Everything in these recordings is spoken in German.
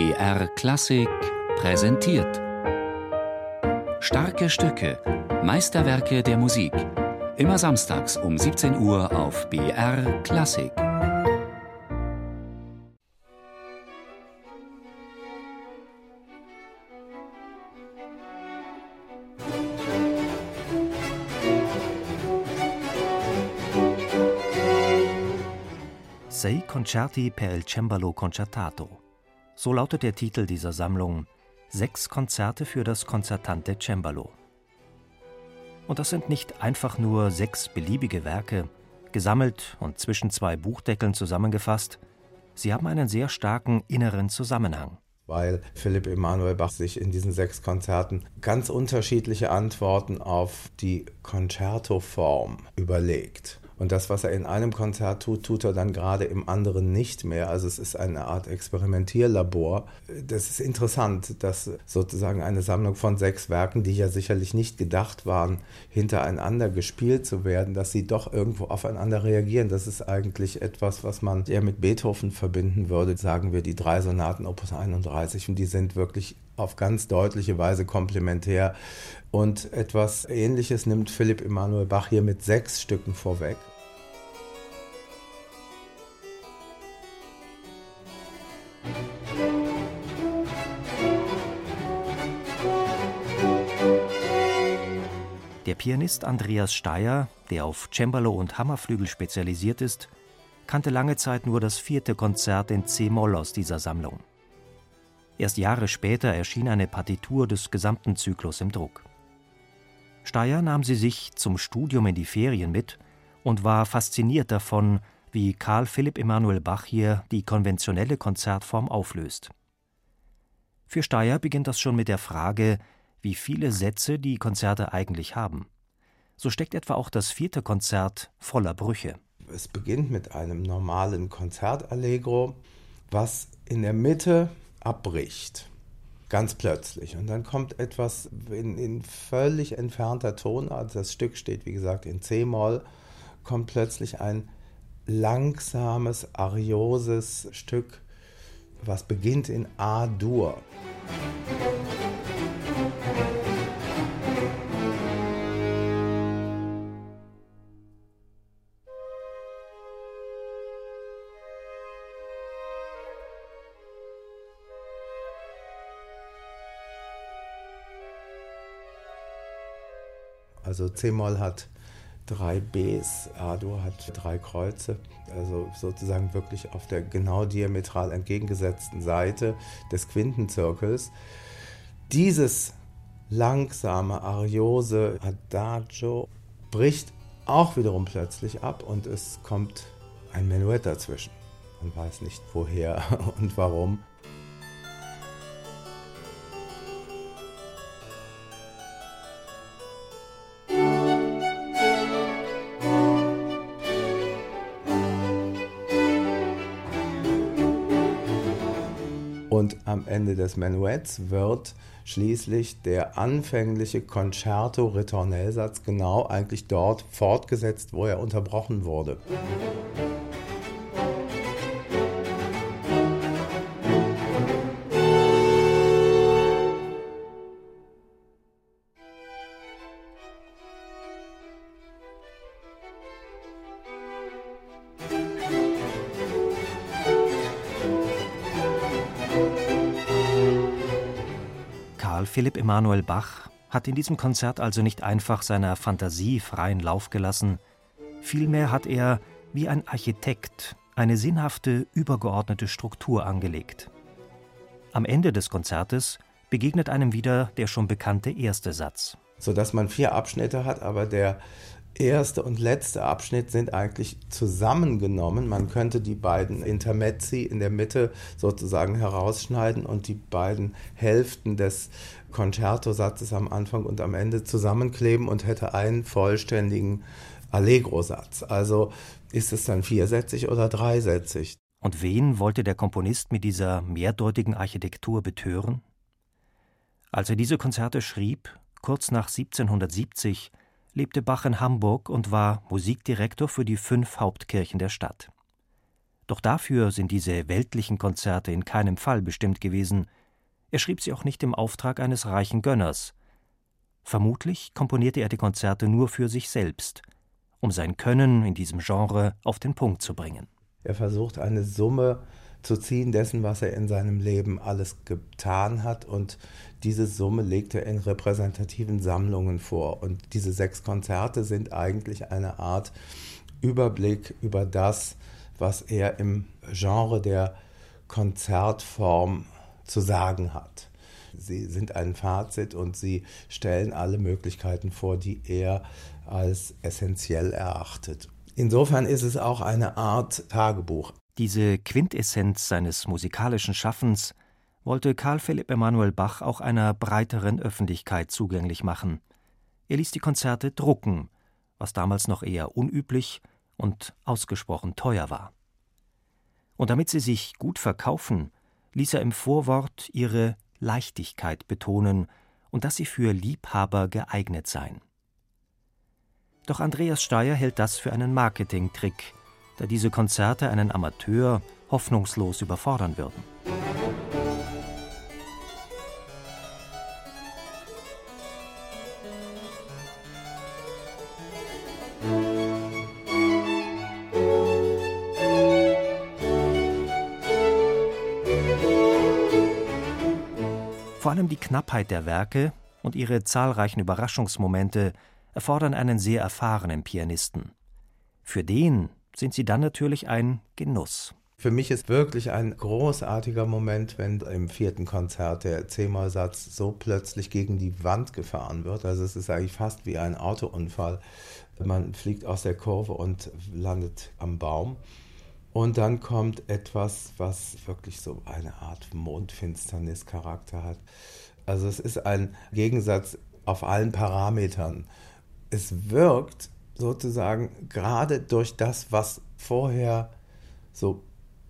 BR Klassik präsentiert. Starke Stücke, Meisterwerke der Musik. Immer samstags um 17 Uhr auf BR Klassik. Sei Concerti per il Cembalo Concertato. So lautet der Titel dieser Sammlung. Sechs Konzerte für das konzertante Cembalo. Und das sind nicht einfach nur sechs beliebige Werke, gesammelt und zwischen zwei Buchdeckeln zusammengefasst. Sie haben einen sehr starken inneren Zusammenhang weil Philipp Emanuel Bach sich in diesen sechs Konzerten ganz unterschiedliche Antworten auf die Concerto-Form überlegt. Und das, was er in einem Konzert tut, tut er dann gerade im anderen nicht mehr. Also es ist eine Art Experimentierlabor. Das ist interessant, dass sozusagen eine Sammlung von sechs Werken, die ja sicherlich nicht gedacht waren, hintereinander gespielt zu werden, dass sie doch irgendwo aufeinander reagieren. Das ist eigentlich etwas, was man eher mit Beethoven verbinden würde. Sagen wir die drei Sonaten Opus 31 und die sind wirklich auf ganz deutliche Weise komplementär. Und etwas Ähnliches nimmt Philipp Emanuel Bach hier mit sechs Stücken vorweg. Pianist Andreas Steyer, der auf Cembalo und Hammerflügel spezialisiert ist, kannte lange Zeit nur das vierte Konzert in C-Moll aus dieser Sammlung. Erst Jahre später erschien eine Partitur des gesamten Zyklus im Druck. Steyer nahm sie sich zum Studium in die Ferien mit und war fasziniert davon, wie Karl Philipp Emanuel Bach hier die konventionelle Konzertform auflöst. Für Steyer beginnt das schon mit der Frage, wie viele Sätze die Konzerte eigentlich haben. So steckt etwa auch das vierte Konzert voller Brüche. Es beginnt mit einem normalen Konzertallegro, was in der Mitte abbricht. Ganz plötzlich. Und dann kommt etwas in, in völlig entfernter Tonart. Das Stück steht, wie gesagt, in C-Moll. Kommt plötzlich ein langsames, arioses Stück, was beginnt in A-Dur. Also C-Moll hat drei Bs, A-Dur hat drei Kreuze, also sozusagen wirklich auf der genau diametral entgegengesetzten Seite des Quintenzirkels. Dieses langsame Ariose Adagio bricht auch wiederum plötzlich ab und es kommt ein Menuett dazwischen. Man weiß nicht woher und warum. Und am Ende des Menuetts wird schließlich der anfängliche Concerto-Ritornellsatz genau eigentlich dort fortgesetzt, wo er unterbrochen wurde. Karl Philipp Emanuel Bach hat in diesem Konzert also nicht einfach seiner Fantasie freien Lauf gelassen, vielmehr hat er wie ein Architekt eine sinnhafte, übergeordnete Struktur angelegt. Am Ende des Konzertes begegnet einem wieder der schon bekannte erste Satz. Sodass man vier Abschnitte hat, aber der erste und letzte Abschnitt sind eigentlich zusammengenommen. Man könnte die beiden Intermezzi in der Mitte sozusagen herausschneiden und die beiden Hälften des Concerto-Satzes am Anfang und am Ende zusammenkleben und hätte einen vollständigen Allegro-Satz. Also ist es dann viersätzig oder dreisätzig. Und wen wollte der Komponist mit dieser mehrdeutigen Architektur betören? Als er diese Konzerte schrieb, kurz nach 1770, lebte Bach in Hamburg und war Musikdirektor für die fünf Hauptkirchen der Stadt. Doch dafür sind diese weltlichen Konzerte in keinem Fall bestimmt gewesen. Er schrieb sie auch nicht im Auftrag eines reichen Gönners. Vermutlich komponierte er die Konzerte nur für sich selbst, um sein Können in diesem Genre auf den Punkt zu bringen. Er versucht eine Summe zu ziehen dessen, was er in seinem Leben alles getan hat. Und diese Summe legt er in repräsentativen Sammlungen vor. Und diese sechs Konzerte sind eigentlich eine Art Überblick über das, was er im Genre der Konzertform zu sagen hat. Sie sind ein Fazit und sie stellen alle Möglichkeiten vor, die er als essentiell erachtet. Insofern ist es auch eine Art Tagebuch. Diese Quintessenz seines musikalischen Schaffens wollte Karl Philipp Emanuel Bach auch einer breiteren Öffentlichkeit zugänglich machen. Er ließ die Konzerte drucken, was damals noch eher unüblich und ausgesprochen teuer war. Und damit sie sich gut verkaufen, ließ er im Vorwort ihre Leichtigkeit betonen und dass sie für Liebhaber geeignet seien. Doch Andreas Steyer hält das für einen Marketingtrick, da diese Konzerte einen Amateur hoffnungslos überfordern würden. Vor allem die Knappheit der Werke und ihre zahlreichen Überraschungsmomente erfordern einen sehr erfahrenen Pianisten. Für den sind sie dann natürlich ein Genuss. Für mich ist wirklich ein großartiger Moment, wenn im vierten Konzert der C-Moll-Satz so plötzlich gegen die Wand gefahren wird. Also es ist eigentlich fast wie ein Autounfall. Man fliegt aus der Kurve und landet am Baum. Und dann kommt etwas, was wirklich so eine Art Mondfinsternis-Charakter hat. Also es ist ein Gegensatz auf allen Parametern. Es wirkt sozusagen gerade durch das, was vorher so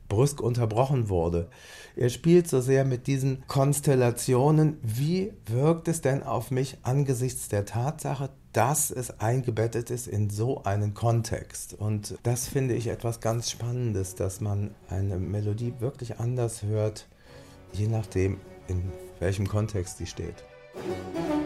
brüsk unterbrochen wurde. Er spielt so sehr mit diesen Konstellationen. Wie wirkt es denn auf mich angesichts der Tatsache, dass es eingebettet ist in so einen Kontext. Und das finde ich etwas ganz Spannendes, dass man eine Melodie wirklich anders hört, je nachdem, in welchem Kontext sie steht. Musik